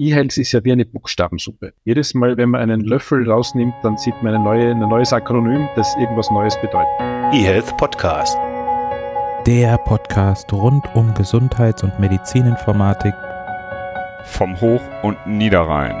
E-Health ist ja wie eine Buchstabensuppe. Jedes Mal, wenn man einen Löffel rausnimmt, dann sieht man eine neue, ein neues Akronym, das irgendwas Neues bedeutet. eHealth Podcast. Der Podcast rund um Gesundheits- und Medizininformatik vom Hoch- und Niederrhein.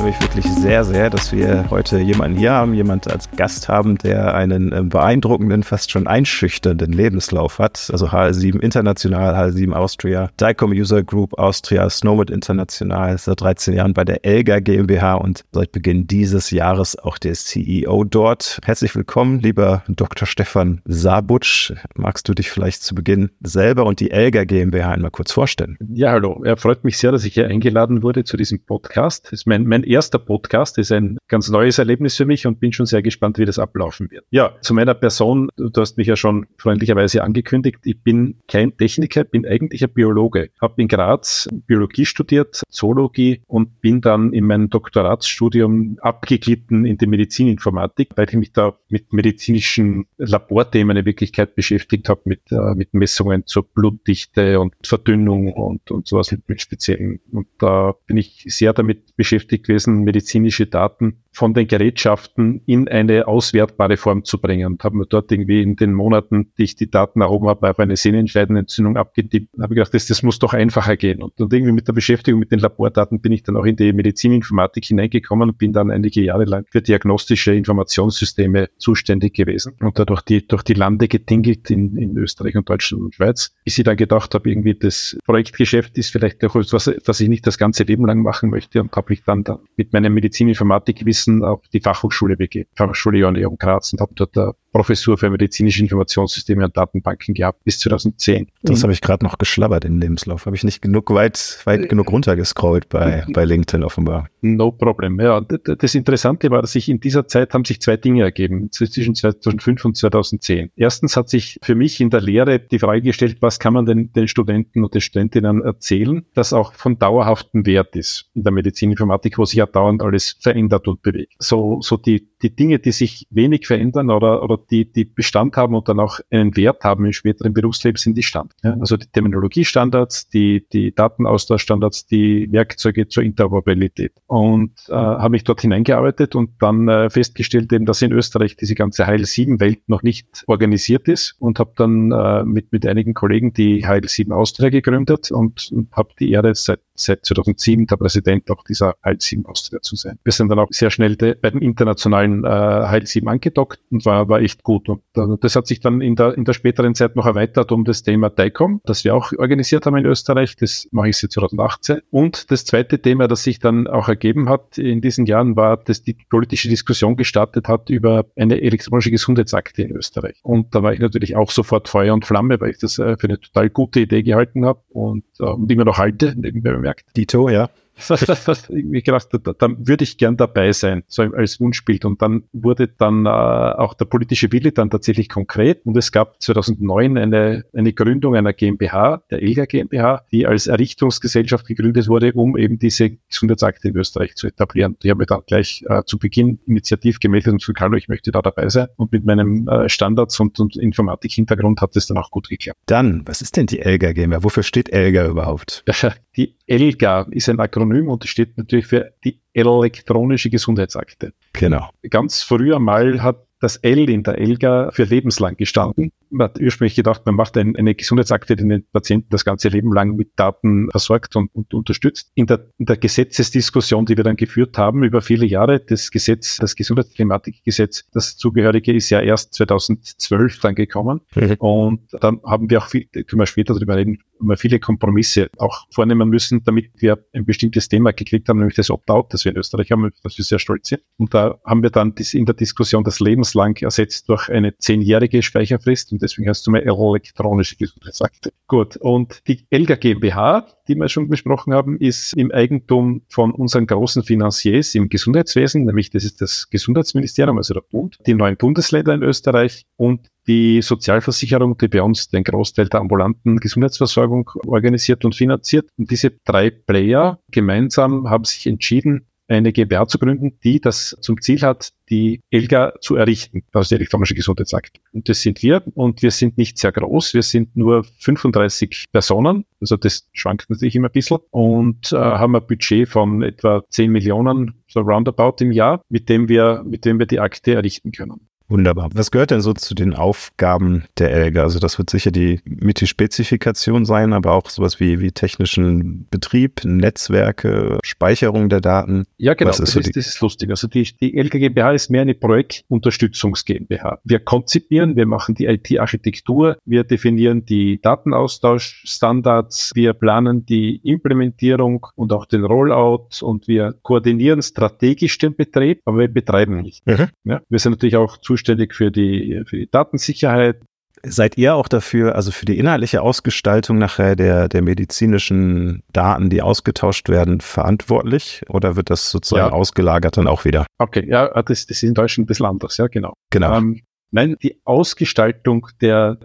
Freue mich wirklich sehr, sehr, dass wir heute jemanden hier haben, jemand als Gast haben, der einen äh, beeindruckenden, fast schon einschüchternden Lebenslauf hat. Also HL7 International, HL7 Austria, DICOM User Group Austria, Snowmod International, seit 13 Jahren bei der Elga GmbH und seit Beginn dieses Jahres auch der CEO dort. Herzlich willkommen, lieber Dr. Stefan Sabutsch. Magst du dich vielleicht zu Beginn selber und die Elga GmbH einmal kurz vorstellen? Ja, hallo. Er freut mich sehr, dass ich hier eingeladen wurde zu diesem Podcast. Das ist mein, mein erster Podcast, das ist ein ganz neues Erlebnis für mich und bin schon sehr gespannt, wie das ablaufen wird. Ja, zu meiner Person, du hast mich ja schon freundlicherweise angekündigt, ich bin kein Techniker, bin eigentlich ein Biologe. Habe in Graz Biologie studiert, Zoologie und bin dann in meinem Doktoratsstudium abgeglitten in die Medizininformatik, weil ich mich da mit medizinischen Laborthemen in Wirklichkeit beschäftigt habe, mit, äh, mit Messungen zur Blutdichte und Verdünnung und, und sowas mit speziellen. Und da bin ich sehr damit beschäftigt gewesen, gewesen, medizinische Daten von den Gerätschaften in eine auswertbare Form zu bringen. Und habe mir dort irgendwie in den Monaten, die ich die Daten erhoben habe, auf eine Sehnenscheidenentzündung abgetippt. habe gedacht, das, das muss doch einfacher gehen. Und, und irgendwie mit der Beschäftigung mit den Labordaten bin ich dann auch in die Medizininformatik hineingekommen und bin dann einige Jahre lang für diagnostische Informationssysteme zuständig gewesen und dadurch die, durch die Lande getingelt in, in Österreich und Deutschland und Schweiz, bis ich dann gedacht habe, irgendwie das Projektgeschäft ist vielleicht auch etwas, was ich nicht das ganze Leben lang machen möchte und habe ich dann, dann mit meinem Medizininformatikwissen auf die Fachhochschule begeben, Fachhochschule Johanneum Graz und habe dort eine Professur für medizinische Informationssysteme und Datenbanken gehabt bis 2010. Das mhm. habe ich gerade noch geschlabbert in Lebenslauf. Habe ich nicht genug weit, weit genug runtergescrollt bei, bei LinkedIn offenbar. No problem. Ja, das Interessante war, dass sich in dieser Zeit haben sich zwei Dinge ergeben, zwischen 2005 und 2010. Erstens hat sich für mich in der Lehre die Frage gestellt, was kann man denn den Studenten und den Studentinnen erzählen, das auch von dauerhaftem Wert ist in der Medizininformatik, wo sich ja dauernd alles verändert und bewegt. So, so die, die Dinge, die sich wenig verändern oder, oder die, die Bestand haben und dann auch einen Wert haben im späteren Berufsleben, sind die Standards. Ja, also die Terminologiestandards, die, die Datenaustauschstandards, die Werkzeuge zur Interoperabilität. Und äh, habe mich dort hineingearbeitet und dann äh, festgestellt, eben, dass in Österreich diese ganze Heil 7 Welt noch nicht organisiert ist und habe dann äh, mit, mit einigen Kollegen die Heil 7 Austria gegründet und, und habe die Ehre seit seit 2007 der Präsident auch dieser Heil 7 Austria zu sein. Wir sind dann auch sehr schnell bei dem internationalen äh, Heil 7 angedockt und war, war echt gut. Und äh, das hat sich dann in der, in der späteren Zeit noch erweitert um das Thema DICOM, das wir auch organisiert haben in Österreich. Das mache ich seit 2018. Und das zweite Thema, das sich dann auch ergeben hat in diesen Jahren, war, dass die politische Diskussion gestartet hat über eine elektronische Gesundheitsakte in Österreich. Und da war ich natürlich auch sofort Feuer und Flamme, weil ich das äh, für eine total gute Idee gehalten habe und, äh, und immer noch halte, nebenbei bemerkt. Dito, ja ich gedacht, da, da würde ich gern dabei sein, so als Wunschbild. Und dann wurde dann äh, auch der politische Wille dann tatsächlich konkret. Und es gab 2009 eine, eine Gründung einer GmbH, der ELGA GmbH, die als Errichtungsgesellschaft gegründet wurde, um eben diese Gesundheitsakte in Österreich zu etablieren. Die habe mir dann gleich äh, zu Beginn initiativ gemeldet und gesagt, hallo, ich möchte da dabei sein. Und mit meinem äh, Standards- und, und Informatik-Hintergrund hat es dann auch gut geklappt. Dann, was ist denn die ELGA GmbH? Wofür steht ELGA überhaupt? Die ELGA ist ein Akronym und steht natürlich für die elektronische Gesundheitsakte. Genau. Ganz früher mal hat das L in der ELGA für lebenslang gestanden. Man hat ursprünglich gedacht, man macht ein, eine Gesundheitsakte, die den Patienten das ganze Leben lang mit Daten versorgt und, und unterstützt. In der, in der, Gesetzesdiskussion, die wir dann geführt haben über viele Jahre, das Gesetz, das Gesundheitsklimatikgesetz, das zugehörige ist ja erst 2012 dann gekommen. Mhm. Und dann haben wir auch viel, können wir später darüber reden, wir viele Kompromisse auch vornehmen müssen, damit wir ein bestimmtes Thema gekriegt haben, nämlich das Opt-out, das wir in Österreich haben, dass wir sehr stolz sind. Und da haben wir dann in der Diskussion das lebenslang ersetzt durch eine zehnjährige Speicherfrist und deswegen hast du mal elektronische Gesundheitsakte. Gut, und die Elga GmbH, die wir schon besprochen haben, ist im Eigentum von unseren großen Finanziers im Gesundheitswesen, nämlich das ist das Gesundheitsministerium, also der Bund, die neuen Bundesländer in Österreich und die Sozialversicherung, die bei uns den Großteil der ambulanten Gesundheitsversorgung organisiert und finanziert. Und diese drei Player gemeinsam haben sich entschieden, eine GmbH zu gründen, die das zum Ziel hat, die ELGA zu errichten, also die elektronische Gesundheitsakt. Und das sind wir und wir sind nicht sehr groß, wir sind nur 35 Personen, also das schwankt natürlich immer ein bisschen und äh, haben ein Budget von etwa 10 Millionen, so roundabout im Jahr, mit dem wir, mit dem wir die Akte errichten können. Wunderbar. Was gehört denn so zu den Aufgaben der ELGA? Also das wird sicher die MITI-Spezifikation sein, aber auch sowas wie, wie technischen Betrieb, Netzwerke, Speicherung der Daten. Ja, genau. Was Das ist ist, so das die- ist, lustig. Also die, die ELGA GmbH ist mehr eine Projektunterstützungs GmbH. Wir konzipieren, wir machen die IT-Architektur, wir definieren die Datenaustauschstandards, wir planen die Implementierung und auch den Rollout und wir koordinieren strategisch den Betrieb, aber wir betreiben nicht. Mhm. Ja, wir sind natürlich auch zuständig für die, für die Datensicherheit. Seid ihr auch dafür, also für die inhaltliche Ausgestaltung nachher der, der medizinischen Daten, die ausgetauscht werden, verantwortlich? Oder wird das sozusagen Ja. ausgelagert dann auch wieder? Okay, ja, das, das ist in Deutschland ein bisschen anders, ja, genau. Genau. Ähm, nein, die Ausgestaltung der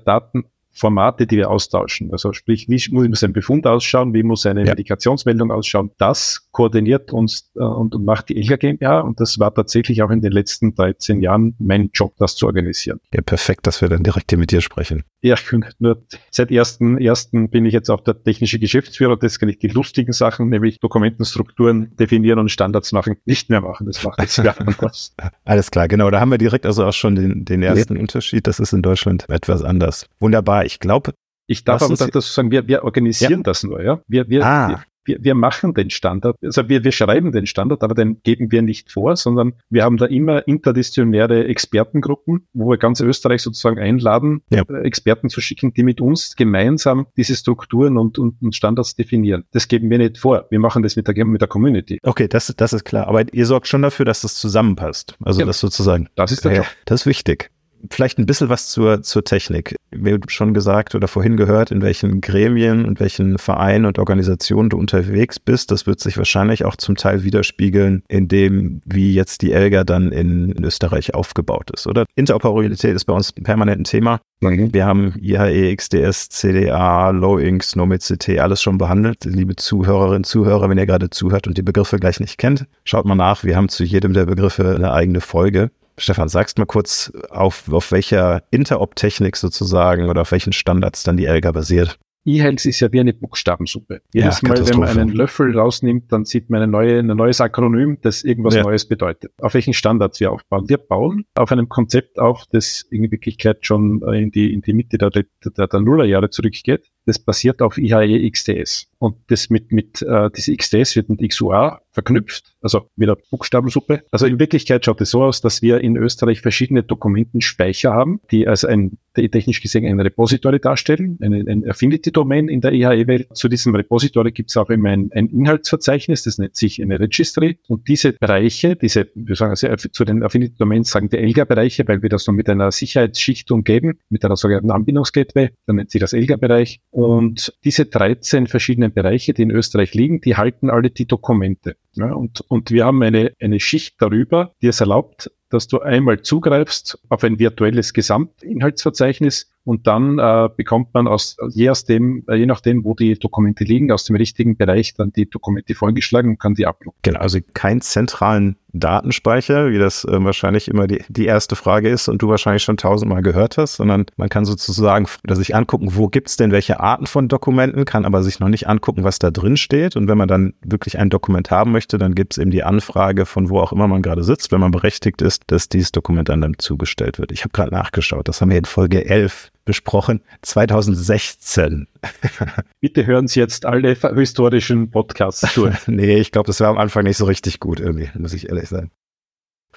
Datenformate, die wir austauschen, also sprich, wie muss ein Befund ausschauen, wie muss eine Ja. Medikationsmeldung ausschauen, das koordiniert uns äh, und, und macht die ELGA GmbH und das war tatsächlich auch in den letzten 13 Jahren mein Job, das zu organisieren. ja, perfekt, dass wir dann direkt hier mit dir sprechen. Ja, ich bin nur seit ersten, ersten bin ich jetzt auch der technische Geschäftsführer. Das kann ich die lustigen Sachen, nämlich Dokumentenstrukturen definieren und Standards machen, nicht mehr machen. Das macht jetzt wer anders. Alles klar, genau. Da haben wir direkt also auch schon den, den ersten Unterschied. Das ist in Deutschland etwas anders. Wunderbar. Ich glaube, Ich darf aber da- sagen, wir, wir organisieren das nur, ja. Wir, wir, Ah. wir, wir, machen den Standard, also wir, wir schreiben den Standard, aber den geben wir nicht vor, sondern wir haben da immer interdisziplinäre Expertengruppen, wo wir ganz Österreich sozusagen einladen, Ja. äh, Experten zu schicken, die mit uns gemeinsam diese Strukturen und, und, und Standards definieren. Das geben wir nicht vor. Wir machen das mit der, mit der Community. okay, das, das ist klar. Aber ihr sorgt schon dafür, dass das zusammenpasst. Also Ja. das sozusagen. Das ist der Ja, Job. das ist wichtig. Vielleicht ein bisschen was zur, zur Technik. Wir haben schon gesagt oder vorhin gehört, in welchen Gremien und welchen Vereinen und Organisationen du unterwegs bist. Das wird sich wahrscheinlich auch zum Teil widerspiegeln in dem, wie jetzt die ELGA dann in, in Österreich aufgebaut ist, oder? Interoperabilität ist bei uns permanent ein Thema. Wir haben IHE, XDS, CDA, Low-Inc, SNOMED-CT, alles schon behandelt. Liebe Zuhörerinnen, Zuhörer, wenn ihr gerade zuhört und die Begriffe gleich nicht kennt, schaut mal nach. Wir haben zu jedem der Begriffe eine eigene Folge. Stefan, sagst mal kurz, auf, auf welcher Interop-Technik sozusagen oder auf welchen Standards dann die ELGA basiert? E-Health ist ja wie eine Buchstabensuppe. Ja, Jedes Mal, wenn man einen Löffel rausnimmt, dann sieht man eine neue, ein neues Akronym, das irgendwas Ja. Neues bedeutet. Auf welchen Standards wir aufbauen? Wir bauen auf einem Konzept auf, das in Wirklichkeit schon äh, in die, in die Mitte der, der, der Nullerjahre zurückgeht. Das basiert auf IHE XDS. Und das mit, mit äh, diese XDS wird mit XUA verknüpft, also wieder Buchstabensuppe. Also in Wirklichkeit schaut es so aus, dass wir in Österreich verschiedene Dokumentenspeicher haben, die als ein technisch gesehen ein Repository darstellen, eine, ein Affinity-Domain in der IHE-Welt. Zu diesem Repository gibt es auch immer ein, ein Inhaltsverzeichnis, das nennt sich eine Registry. Und diese Bereiche, diese, wir sagen also, zu den Affinity-Domains sagen wir ELGA-Bereiche, weil wir das noch mit einer Sicherheitsschicht umgeben, mit einer sogenannten Anbindungsgateway, dann nennt sich das ELGA-Bereich. Und diese 13 verschiedenen Bereiche, die in Österreich liegen, die halten alle die Dokumente. Ja, und, und wir haben eine, eine Schicht darüber, die es erlaubt, dass du einmal zugreifst auf ein virtuelles Gesamtinhaltsverzeichnis und dann äh, bekommt man aus, je, aus dem, äh, je nachdem, wo die Dokumente liegen, aus dem richtigen Bereich dann die Dokumente vorgeschlagen und kann die abrufen. Genau, also keinen zentralen Datenspeicher, wie das äh, wahrscheinlich immer die, die erste Frage ist und du wahrscheinlich schon tausendmal gehört hast, sondern man kann sozusagen sich angucken, wo gibt's denn welche Arten von Dokumenten, kann aber sich noch nicht angucken, was da drin steht. Und wenn man dann wirklich ein Dokument haben möchte, dann gibt's eben die Anfrage von wo auch immer man gerade sitzt, wenn man berechtigt ist, dass dieses Dokument dann, dann zugestellt wird. Ich habe gerade nachgeschaut, das haben wir in Folge 11 besprochen, 2016. Bitte hören Sie jetzt alle historischen Podcasts durch. nee, ich glaube, das war am Anfang nicht so richtig gut irgendwie, muss ich ehrlich sein.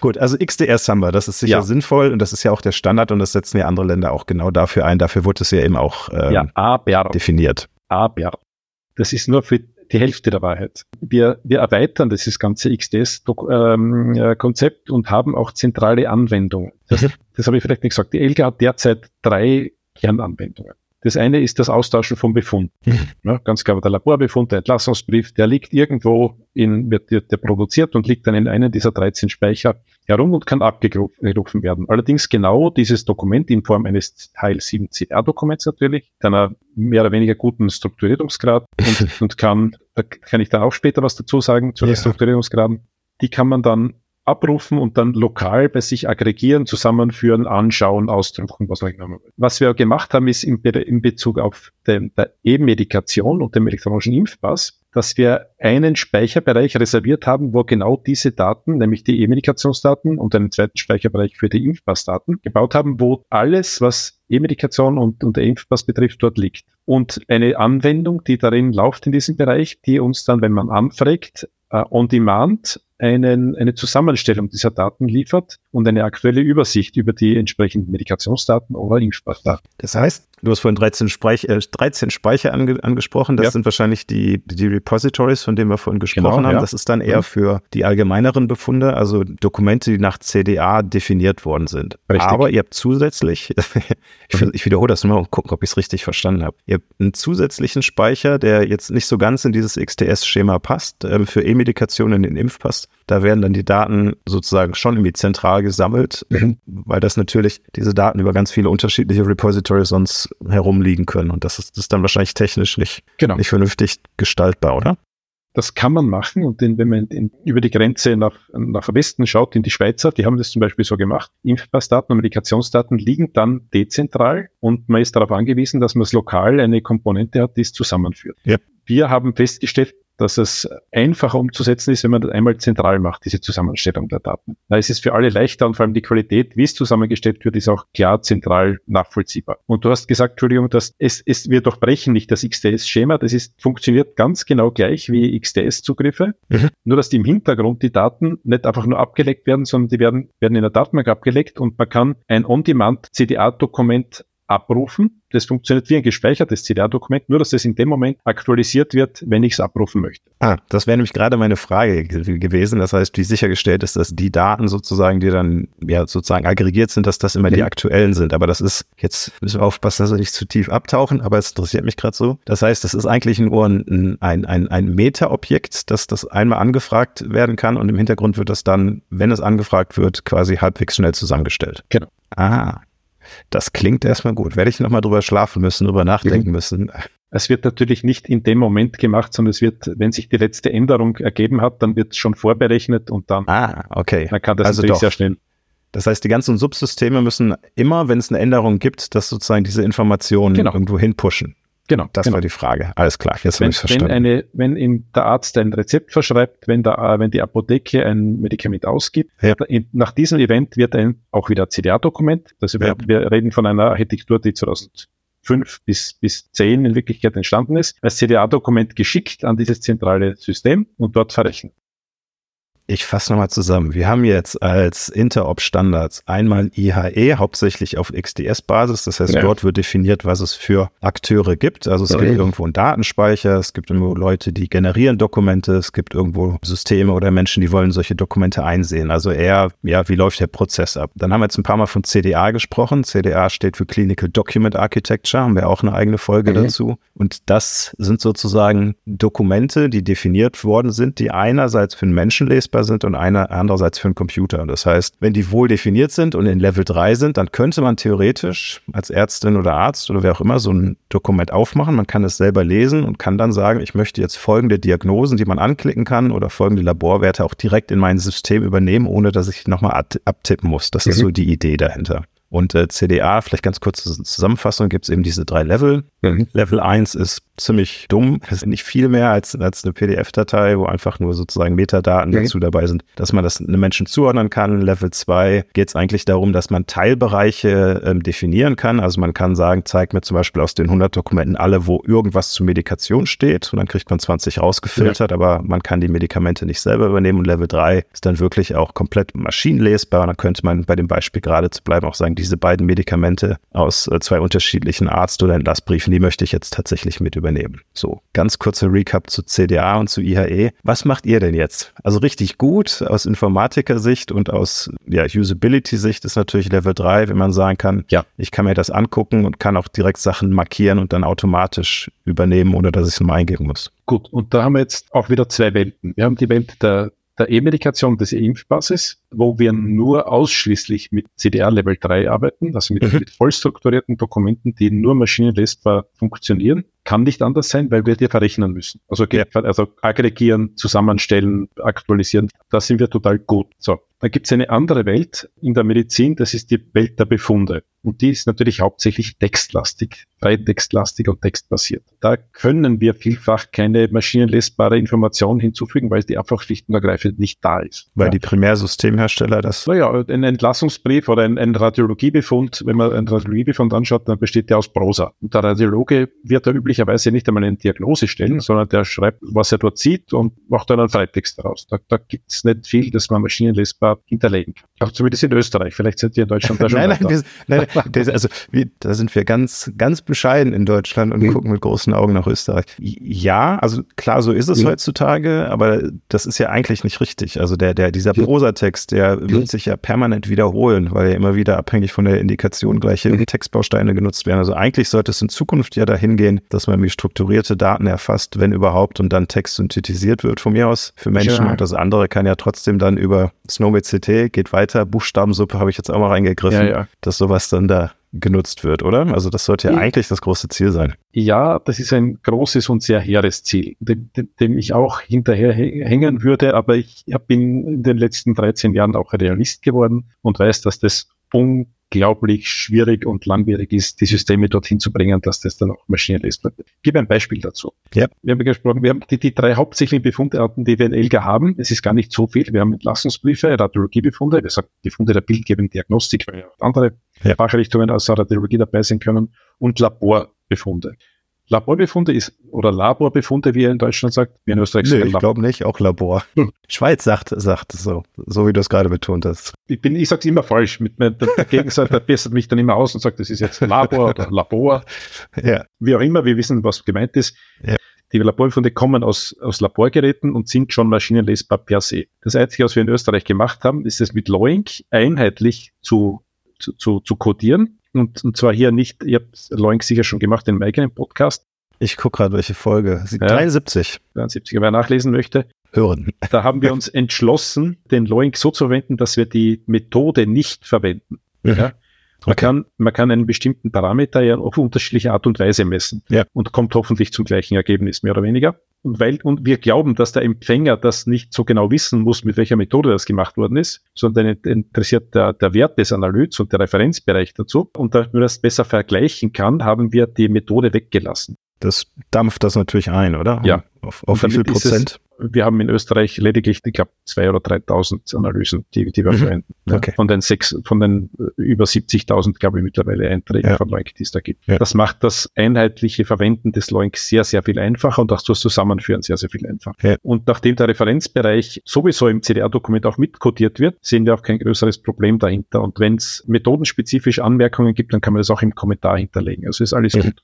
Gut, also XDS haben wir, das ist sicher Ja. sinnvoll und das ist ja auch der Standard und das setzen ja andere Länder auch genau dafür ein. Dafür wurde es ja eben auch ähm, ja, aber, definiert. aber, das ist nur für die Hälfte der Wahrheit. Wir, wir erweitern dieses ganze XDS-Konzept und haben auch zentrale Anwendungen. Das, das habe ich vielleicht nicht gesagt. Die ELGA hat derzeit drei Kernanwendungen. Das eine ist das Austauschen von Befund. Ja, ganz klar, der Laborbefund, der Entlassungsbrief, der liegt irgendwo in, wird, der produziert und liegt dann in einem dieser 13 Speicher herum und kann abgerufen werden. Allerdings genau dieses Dokument in Form eines Teil 7 CR-Dokuments natürlich, einer mehr oder weniger guten Strukturierungsgrad und, und kann, da kann ich dann auch später was dazu sagen zu Ja. den Strukturierungsgraden. die kann man dann abrufen und dann lokal bei sich aggregieren, zusammenführen, anschauen, ausdrucken, was auch immer. Was wir gemacht haben, ist in, in Bezug auf den, der E-Medikation und dem elektronischen Impfpass, dass wir einen Speicherbereich reserviert haben, wo genau diese Daten, nämlich die E-Medikationsdaten und einen zweiten Speicherbereich für die Impfpassdaten gebaut haben, wo alles, was E-Medikation und, und der Impfpass betrifft, dort liegt. Und eine Anwendung, die darin läuft in diesem Bereich, die uns dann, wenn man anfragt, uh, on demand einen, eine Zusammenstellung dieser Daten liefert und eine aktuelle Übersicht über die entsprechenden Medikationsdaten oder Impfstoffdaten. Das heißt, du hast vorhin 13, Speich äh, 13 Speicher ange angesprochen. Das ja. sind wahrscheinlich die, die Repositories, von denen wir vorhin gesprochen genau, haben. Ja. Das ist dann eher mhm. für die allgemeineren Befunde, also Dokumente, die nach CDA definiert worden sind. Richtig. Aber ihr habt zusätzlich, ich, ich wiederhole das nochmal und gucken, ob ich es richtig verstanden habe. Ihr habt einen zusätzlichen Speicher, der jetzt nicht so ganz in dieses XTS-Schema passt, äh, für E-Medikationen in den Impfpass. Da werden dann die Daten sozusagen schon irgendwie zentral gesammelt, mhm. weil das natürlich diese Daten über ganz viele unterschiedliche Repositories sonst herumliegen können. Und das ist, das ist dann wahrscheinlich technisch nicht, genau. nicht vernünftig gestaltbar, oder? Das kann man machen und den, wenn man in, über die Grenze nach, nach Westen schaut, in die Schweizer, die haben das zum Beispiel so gemacht. Impfpassdaten und Medikationsdaten liegen dann dezentral und man ist darauf angewiesen, dass man es lokal eine Komponente hat, die es zusammenführt. Ja. Wir haben festgestellt, dass es einfacher umzusetzen ist, wenn man das einmal zentral macht, diese Zusammenstellung der Daten. Da ist es für alle leichter und vor allem die Qualität, wie es zusammengestellt wird, ist auch klar zentral nachvollziehbar. Und du hast gesagt, Entschuldigung, dass es, es wir durchbrechen nicht das XTS-Schema, das ist, funktioniert ganz genau gleich wie XTS-Zugriffe, mhm. nur dass die im Hintergrund die Daten nicht einfach nur abgelegt werden, sondern die werden, werden in der Datenbank abgelegt und man kann ein On-Demand-CDA-Dokument abrufen. Das funktioniert wie ein gespeichertes CDR-Dokument, nur dass es in dem Moment aktualisiert wird, wenn ich es abrufen möchte. Ah, das wäre nämlich gerade meine Frage gewesen. Das heißt, wie sichergestellt ist, dass die Daten sozusagen, die dann ja sozusagen aggregiert sind, dass das immer ja. die aktuellen sind. Aber das ist, jetzt müssen wir aufpassen, dass wir nicht zu tief abtauchen, aber es interessiert mich gerade so. Das heißt, das ist eigentlich nur ein, ein, ein, ein Meta-Objekt, dass das einmal angefragt werden kann und im Hintergrund wird das dann, wenn es angefragt wird, quasi halbwegs schnell zusammengestellt. Genau. Ah, das klingt erstmal gut. Werde ich nochmal drüber schlafen müssen, drüber nachdenken mhm. müssen. Es wird natürlich nicht in dem Moment gemacht, sondern es wird, wenn sich die letzte Änderung ergeben hat, dann wird es schon vorberechnet und dann, ah, okay. dann kann das also natürlich doch. sehr schnell. Das heißt, die ganzen Subsysteme müssen immer, wenn es eine Änderung gibt, dass sozusagen diese Informationen genau. irgendwo hinpushen. Genau. Das genau. war die Frage. Alles klar, jetzt habe ich verstanden. Wenn, eine, wenn in der Arzt ein Rezept verschreibt, wenn, der, wenn die Apotheke ein Medikament ausgibt, ja. nach diesem Event wird ein auch wieder CDA-Dokument, also ja. wir, wir reden von einer Architektur, die 2005 bis, bis 10 in Wirklichkeit entstanden ist, als CDA-Dokument geschickt an dieses zentrale System und dort verrechnet. Ich fasse nochmal zusammen. Wir haben jetzt als Interop-Standards einmal IHE, hauptsächlich auf XDS-Basis. Das heißt, ja. dort wird definiert, was es für Akteure gibt. Also es okay. gibt irgendwo einen Datenspeicher, es gibt irgendwo Leute, die generieren Dokumente, es gibt irgendwo Systeme oder Menschen, die wollen solche Dokumente einsehen. Also eher, ja, wie läuft der Prozess ab? Dann haben wir jetzt ein paar Mal von CDA gesprochen. CDA steht für Clinical Document Architecture, haben wir auch eine eigene Folge okay. dazu. Und das sind sozusagen Dokumente, die definiert worden sind, die einerseits für den Menschen lesbar lesbar sind und einer andererseits für einen Computer. Das heißt, wenn die wohl definiert sind und in Level 3 sind, dann könnte man theoretisch als Ärztin oder Arzt oder wer auch immer so ein Dokument aufmachen. Man kann es selber lesen und kann dann sagen, ich möchte jetzt folgende Diagnosen, die man anklicken kann oder folgende Laborwerte auch direkt in mein System übernehmen, ohne dass ich nochmal abtippen muss. Das mhm. ist so die Idee dahinter. Und äh, CDA, vielleicht ganz kurz zur Zusammenfassung, gibt es eben diese drei Level. Mhm. Level 1 ist ziemlich dumm. Ist nicht viel mehr als, als eine PDF-Datei, wo einfach nur sozusagen Metadaten okay. dazu dabei sind, dass man das einem Menschen zuordnen kann. Level 2 geht es eigentlich darum, dass man Teilbereiche ähm, definieren kann. Also man kann sagen, zeig mir zum Beispiel aus den 100 Dokumenten alle, wo irgendwas zur Medikation steht. Und dann kriegt man 20 rausgefiltert, ja. aber man kann die Medikamente nicht selber übernehmen. Und Level 3 ist dann wirklich auch komplett maschinenlesbar. Und dann könnte man bei dem Beispiel gerade zu bleiben auch sagen, diese beiden Medikamente aus äh, zwei unterschiedlichen Arzt- oder Entlassbriefen, die möchte ich jetzt tatsächlich mit übernehmen übernehmen. So, ganz kurzer Recap zu CDA und zu IHE. Was macht ihr denn jetzt? Also richtig gut aus Informatiker-Sicht und aus ja, Usability-Sicht ist natürlich Level 3, wenn man sagen kann, ja, ich kann mir das angucken und kann auch direkt Sachen markieren und dann automatisch übernehmen, ohne dass ich es mal eingeben muss. Gut, und da haben wir jetzt auch wieder zwei Welten. Wir haben die Welt der der E-Medikation des Impfpasses, wo wir nur ausschließlich mit CDR Level 3 arbeiten, also mit, mhm. mit vollstrukturierten Dokumenten, die nur maschinenlesbar funktionieren kann nicht anders sein, weil wir die verrechnen müssen. Also, Ja. also aggregieren, zusammenstellen, aktualisieren. Da sind wir total gut. So. Dann gibt es eine andere Welt in der Medizin, das ist die Welt der Befunde. Und die ist natürlich hauptsächlich textlastig, freitextlastig und textbasiert. Da können wir vielfach keine maschinenlesbare Information hinzufügen, weil die einfach schlicht und ergreifend nicht da ist. Weil ja. die Primärsystemhersteller das. Naja, ein Entlassungsbrief oder ein, ein Radiologiebefund, wenn man einen Radiologiebefund anschaut, dann besteht der aus Prosa. Und der Radiologe wird da üblicherweise nicht einmal eine Diagnose stellen, sondern der schreibt, was er dort sieht und macht dann einen Freitext daraus. Da, da gibt es nicht viel, das man maschinenlesbar hinterlegen kann. Auch zumindest in Österreich. Vielleicht sind die in Deutschland da schon nein, nein, wir, nein, das, also wir, da sind wir ganz, ganz bescheiden in Deutschland und Mhm. gucken mit großen Augen nach Österreich. Ja, also klar, so ist es Mhm. heutzutage, aber das ist ja eigentlich nicht richtig. Also der, der, dieser Mhm. Prosatext, der wird sich ja permanent wiederholen, weil ja immer wieder abhängig von der Indikation gleiche Mhm. Textbausteine genutzt werden. Also eigentlich sollte es in Zukunft ja dahin gehen, dass man wie strukturierte Daten erfasst, wenn überhaupt, und dann Text synthetisiert wird von mir aus für Menschen. Ja. Und das andere kann ja trotzdem dann über Snowmed CT geht weiter. Buchstabensuppe habe ich jetzt auch mal reingegriffen Ja, ja. dass sowas dann da genutzt wird, oder? Also das sollte ja eigentlich das große Ziel sein. Ja, das ist ein großes und sehr hehres Ziel, dem, dem, ich auch hinterher hä- hängen würde, aber ich bin in den letzten 13 Jahren auch Realist geworden und weiß, dass das unglaublich schwierig und langwierig ist, die Systeme dorthin zu bringen, dass das dann auch maschinenlesbar wird. Ich gebe ein Beispiel dazu. Ja. Wir haben gesprochen, wir haben die, die drei hauptsächlichen Befundarten, die wir in ELGA haben. Es ist gar nicht so viel. Wir haben Entlassungsbriefe, Radiologiebefunde, wir sagen Befunde der bildgebenden Diagnostik, weil ja andere Ja. Fachrichtungen außer Radiologie dabei sein können und Laborbefunde. Laborbefunde ist, oder Laborbefunde, wie er in Deutschland sagt, wie in Österreich sagt, ich glaube nicht, auch Labor. Hm. Schweiz sagt, sagt es so, so wie du es gerade betont hast. ich bin, ich sage es immer falsch. Mit mir, der, der Gegenseite bessert mich dann immer aus und sagt, das ist jetzt Labor oder Labor, Ja, wie auch immer. Wir wissen, was gemeint ist. Ja. Die Laborbefunde kommen aus, aus Laborgeräten und sind schon maschinenlesbar per se. Das Einzige, was wir in Österreich gemacht haben, ist es mit Loink einheitlich zu, zu, zu, zu codieren. Und, und zwar hier nicht, ihr habt Loink sicher schon gemacht in meinem eigenen Podcast, ich gucke gerade, welche Folge. Ja. 73 73, wer nachlesen möchte. hören. Da haben wir uns entschlossen, den Loink so zu verwenden, dass wir die Methode nicht verwenden. Mhm. Ja? Man, Okay. kann, man kann einen bestimmten Parameter ja auf unterschiedliche Art und Weise messen Ja. und kommt hoffentlich zum gleichen Ergebnis, mehr oder weniger. Und weil, und wir glauben, dass der Empfänger das nicht so genau wissen muss, mit welcher Methode das gemacht worden ist, sondern interessiert der, der Wert des Analyts und der Referenzbereich dazu. Und damit man das besser vergleichen kann, haben wir die Methode weggelassen. Das dampft das natürlich ein, oder? Ja. Auf, auf wie viel Prozent? Wir haben in Österreich lediglich, ich glaube, zwei oder 3.000 Analysen, die, die wir Mhm. verwenden. Ja. Okay. Von den sechs, von den äh, über 70.000, glaube ich, mittlerweile Einträgen Ja. von Loink, die es da gibt. Ja. Das macht das einheitliche Verwenden des Loink sehr, sehr viel einfacher und auch das Zusammenführen sehr, sehr viel einfacher. Und nachdem der Referenzbereich sowieso im CDA-Dokument auch mitkodiert wird, sehen wir auch kein größeres Problem dahinter. Und wenn es methodenspezifisch Anmerkungen gibt, dann kann man das auch im Kommentar hinterlegen. Also ist alles Mhm. gut.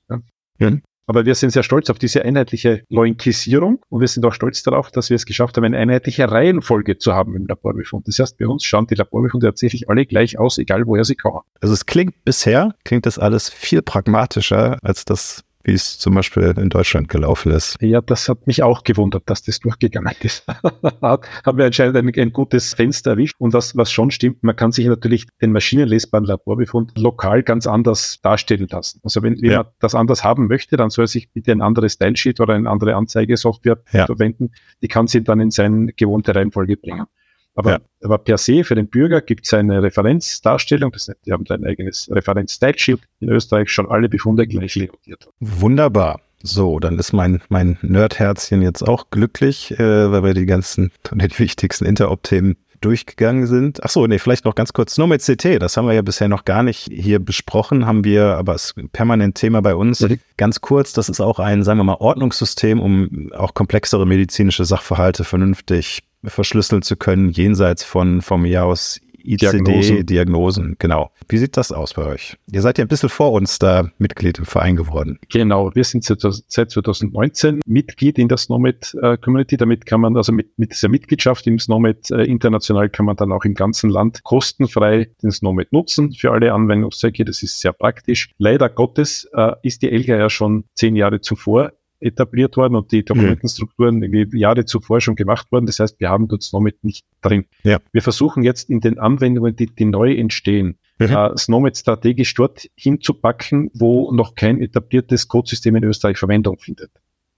Ja. Aber wir sind sehr stolz auf diese einheitliche Loinkisierung und wir sind auch stolz darauf, dass wir es geschafft haben, eine einheitliche Reihenfolge zu haben im Laborbefund. Das heißt, bei uns schauen die Laborbefunde tatsächlich alle gleich aus, egal woher sie kommen. Also es klingt bisher, klingt das alles viel pragmatischer als das, wie es zum Beispiel in Deutschland gelaufen ist. Ja, das hat mich auch gewundert, dass das durchgegangen ist. haben wir anscheinend ein, ein gutes Fenster erwischt. Und das, was schon stimmt, man kann sich natürlich den maschinenlesbaren Laborbefund lokal ganz anders darstellen lassen. Also wenn, wenn Ja. man das anders haben möchte, dann soll er sich bitte ein anderes Stylesheet oder eine andere Anzeigesoftware Ja. verwenden. Die kann sie dann in seine gewohnte Reihenfolge bringen. Aber, Ja. aber per se für den Bürger gibt es eine Referenzdarstellung. Das die haben ein eigenes Referenz-Stylesheet. In Österreich schon alle Befunde gleich layoutet. Wunderbar. So, dann ist mein, mein Nerdherzchen jetzt auch glücklich, äh, weil wir die ganzen, die wichtigsten Interop-Themen durchgegangen sind. Ach so, nee, vielleicht noch ganz kurz. Nur mit CT, das haben wir ja bisher noch gar nicht hier besprochen, haben wir, aber es ist ein permanent Thema bei uns. Mhm. Ganz kurz, das ist auch ein, sagen wir mal, Ordnungssystem, um auch komplexere medizinische Sachverhalte vernünftig verschlüsseln zu können, jenseits von, von mir aus ICD-Diagnosen, Diagnosen. genau. Wie sieht das aus bei euch? Ihr seid ja ein bisschen vor uns da Mitglied im Verein geworden. Genau, wir sind seit seit 2019 Mitglied in der SNOMED äh, Community. Damit kann man, also mit, mit dieser Mitgliedschaft im SNOMED äh, international kann man dann auch im ganzen Land kostenfrei den SNOMED nutzen für alle Anwendungszwecke. Das ist sehr praktisch. Leider Gottes äh, ist die ELGA ja schon zehn Jahre zuvor etabliert worden und die Dokumentenstrukturen irgendwie Jahre zuvor schon gemacht worden. Das heißt, wir haben dort SNOMED nicht drin. Ja. Wir versuchen jetzt in den Anwendungen, die, die neu entstehen, mhm. äh, Snowmet strategisch dort hinzupacken, wo noch kein etabliertes Codesystem in Österreich Verwendung findet.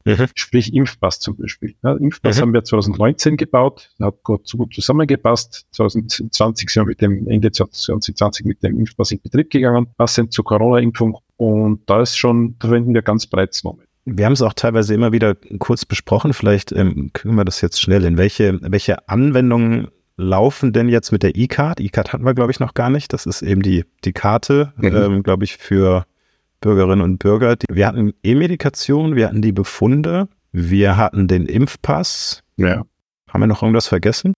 Mhm. Sprich Impfpass zum Beispiel. Ja, Impfpass mhm. haben wir 2019 gebaut, hat gut, so gut zusammengepasst. 2020 sind wir mit dem Ende 2020 mit dem Impfpass in Betrieb gegangen, passend zur Corona-Impfung. Und da ist schon, da verwenden wir ganz breit Snowmet. Wir haben es auch teilweise immer wieder kurz besprochen. Vielleicht ähm, können wir das jetzt schnell. In welche, welche Anwendungen laufen denn jetzt mit der E-Card? E-Card hatten wir, glaube ich, noch gar nicht. Das ist eben die, die Karte, mhm. ähm, glaube ich, für Bürgerinnen und Bürger. Wir hatten E-Medikation, wir hatten die Befunde, wir hatten den Impfpass. Ja. Haben wir noch irgendwas vergessen?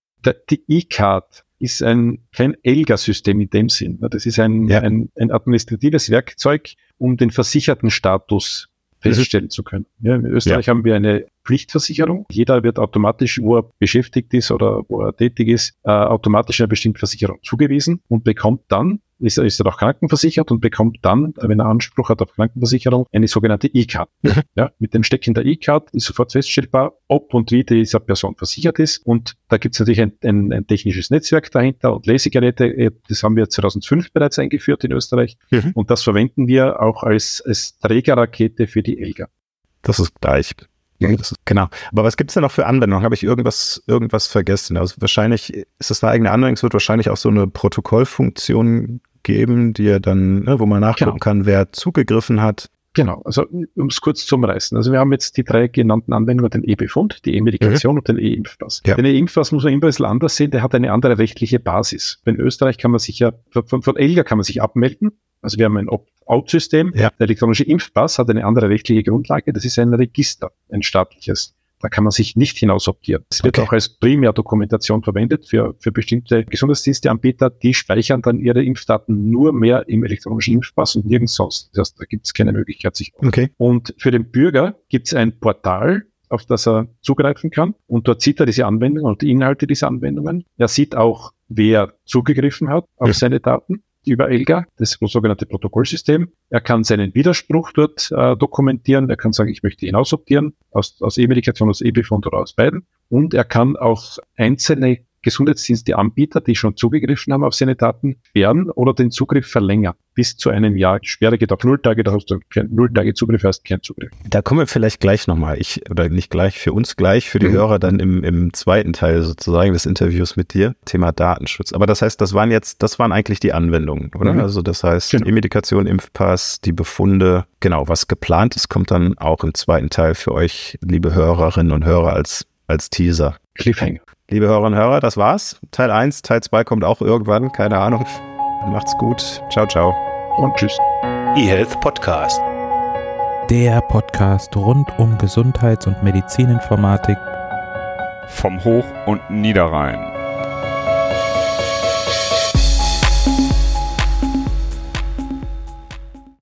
Die E-Card ist ein kein ELGA-System in dem Sinn. Das ist ein, ja. ein, ein administratives Werkzeug, um den versicherten Status feststellen zu können. Ja, in Österreich ja. haben wir eine Pflichtversicherung. Jeder wird automatisch, wo er beschäftigt ist oder wo er tätig ist, äh, automatisch einer bestimmten Versicherung zugewiesen und bekommt dann ist, er, ist er auch krankenversichert und bekommt dann, wenn er Anspruch hat auf Krankenversicherung, eine sogenannte E-Card. Mhm. Ja, mit dem Stecken der E-Card ist sofort feststellbar, ob und wie diese Person versichert ist. Und da gibt es natürlich ein, ein, ein, technisches Netzwerk dahinter und Lesegeräte. Äh, das haben wir 2005 bereits eingeführt in Österreich. Mhm. Und das verwenden wir auch als, als Trägerrakete für die ELGA. Das ist gleich. Ja, genau. Aber was gibt es denn noch für Anwendungen? Habe ich irgendwas, irgendwas vergessen? Also wahrscheinlich ist das eine eigene Anwendung. Es wird wahrscheinlich auch so eine Protokollfunktion geben, die er dann, ne, wo man nachgucken genau. kann, wer zugegriffen hat. Genau, also um es kurz zu umreißen. Also wir haben jetzt die drei genannten Anwendungen, den E-Befund, die E-Medikation mhm. und den E-Impfpass. Ja. Den E-Impfpass muss man immer ein bisschen anders sehen, der hat eine andere rechtliche Basis. In Österreich kann man sich ja, von, von ELGA kann man sich abmelden. Also wir haben ein Opt-out-System. Ja. Der elektronische Impfpass hat eine andere rechtliche Grundlage. Das ist ein Register, ein staatliches. Da kann man sich nicht hinausoptieren. Es wird okay. auch als Primärdokumentation verwendet für, für bestimmte Gesundheitsdiensteanbieter. Die speichern dann ihre Impfdaten nur mehr im elektronischen Impfpass und nirgends sonst. Das heißt, da gibt es keine Möglichkeit, sich. Okay. Und für den Bürger gibt es ein Portal, auf das er zugreifen kann. Und dort sieht er diese Anwendungen und die Inhalte dieser Anwendungen. Er sieht auch, wer zugegriffen hat auf ja. seine Daten über ELGA, das sogenannte Protokollsystem. Er kann seinen Widerspruch dort äh, dokumentieren. Er kann sagen, ich möchte hinausoptieren aus, aus E-Medikation, aus E-Befund oder aus beiden. Und er kann auch einzelne Gesundheitsdienste-Anbieter, die schon zugegriffen haben auf seine Daten, sperren oder den Zugriff verlängern bis zu einem Jahr. Sperre geht auf null Tage, da hast du kein, null Tage Zugriff, hast keinen Zugriff. Da kommen wir vielleicht gleich nochmal. Ich, oder nicht gleich, für uns gleich, für die mhm. Hörer dann im, im zweiten Teil sozusagen des Interviews mit dir. Thema Datenschutz. Aber das heißt, das waren jetzt, das waren eigentlich die Anwendungen, oder? Mhm. Also das heißt, genau. E-Medikation, Impfpass, die Befunde, genau, was geplant ist, kommt dann auch im zweiten Teil für euch, liebe Hörerinnen und Hörer, als, als Teaser. Cliffhanger. Liebe Hörerinnen und Hörer, das war's. Teil 1, Teil 2 kommt auch irgendwann, keine Ahnung. Macht's gut. Ciao, ciao. Und tschüss. eHealth Podcast. Der Podcast rund um Gesundheits- und Medizininformatik vom Hoch- und Niederrhein.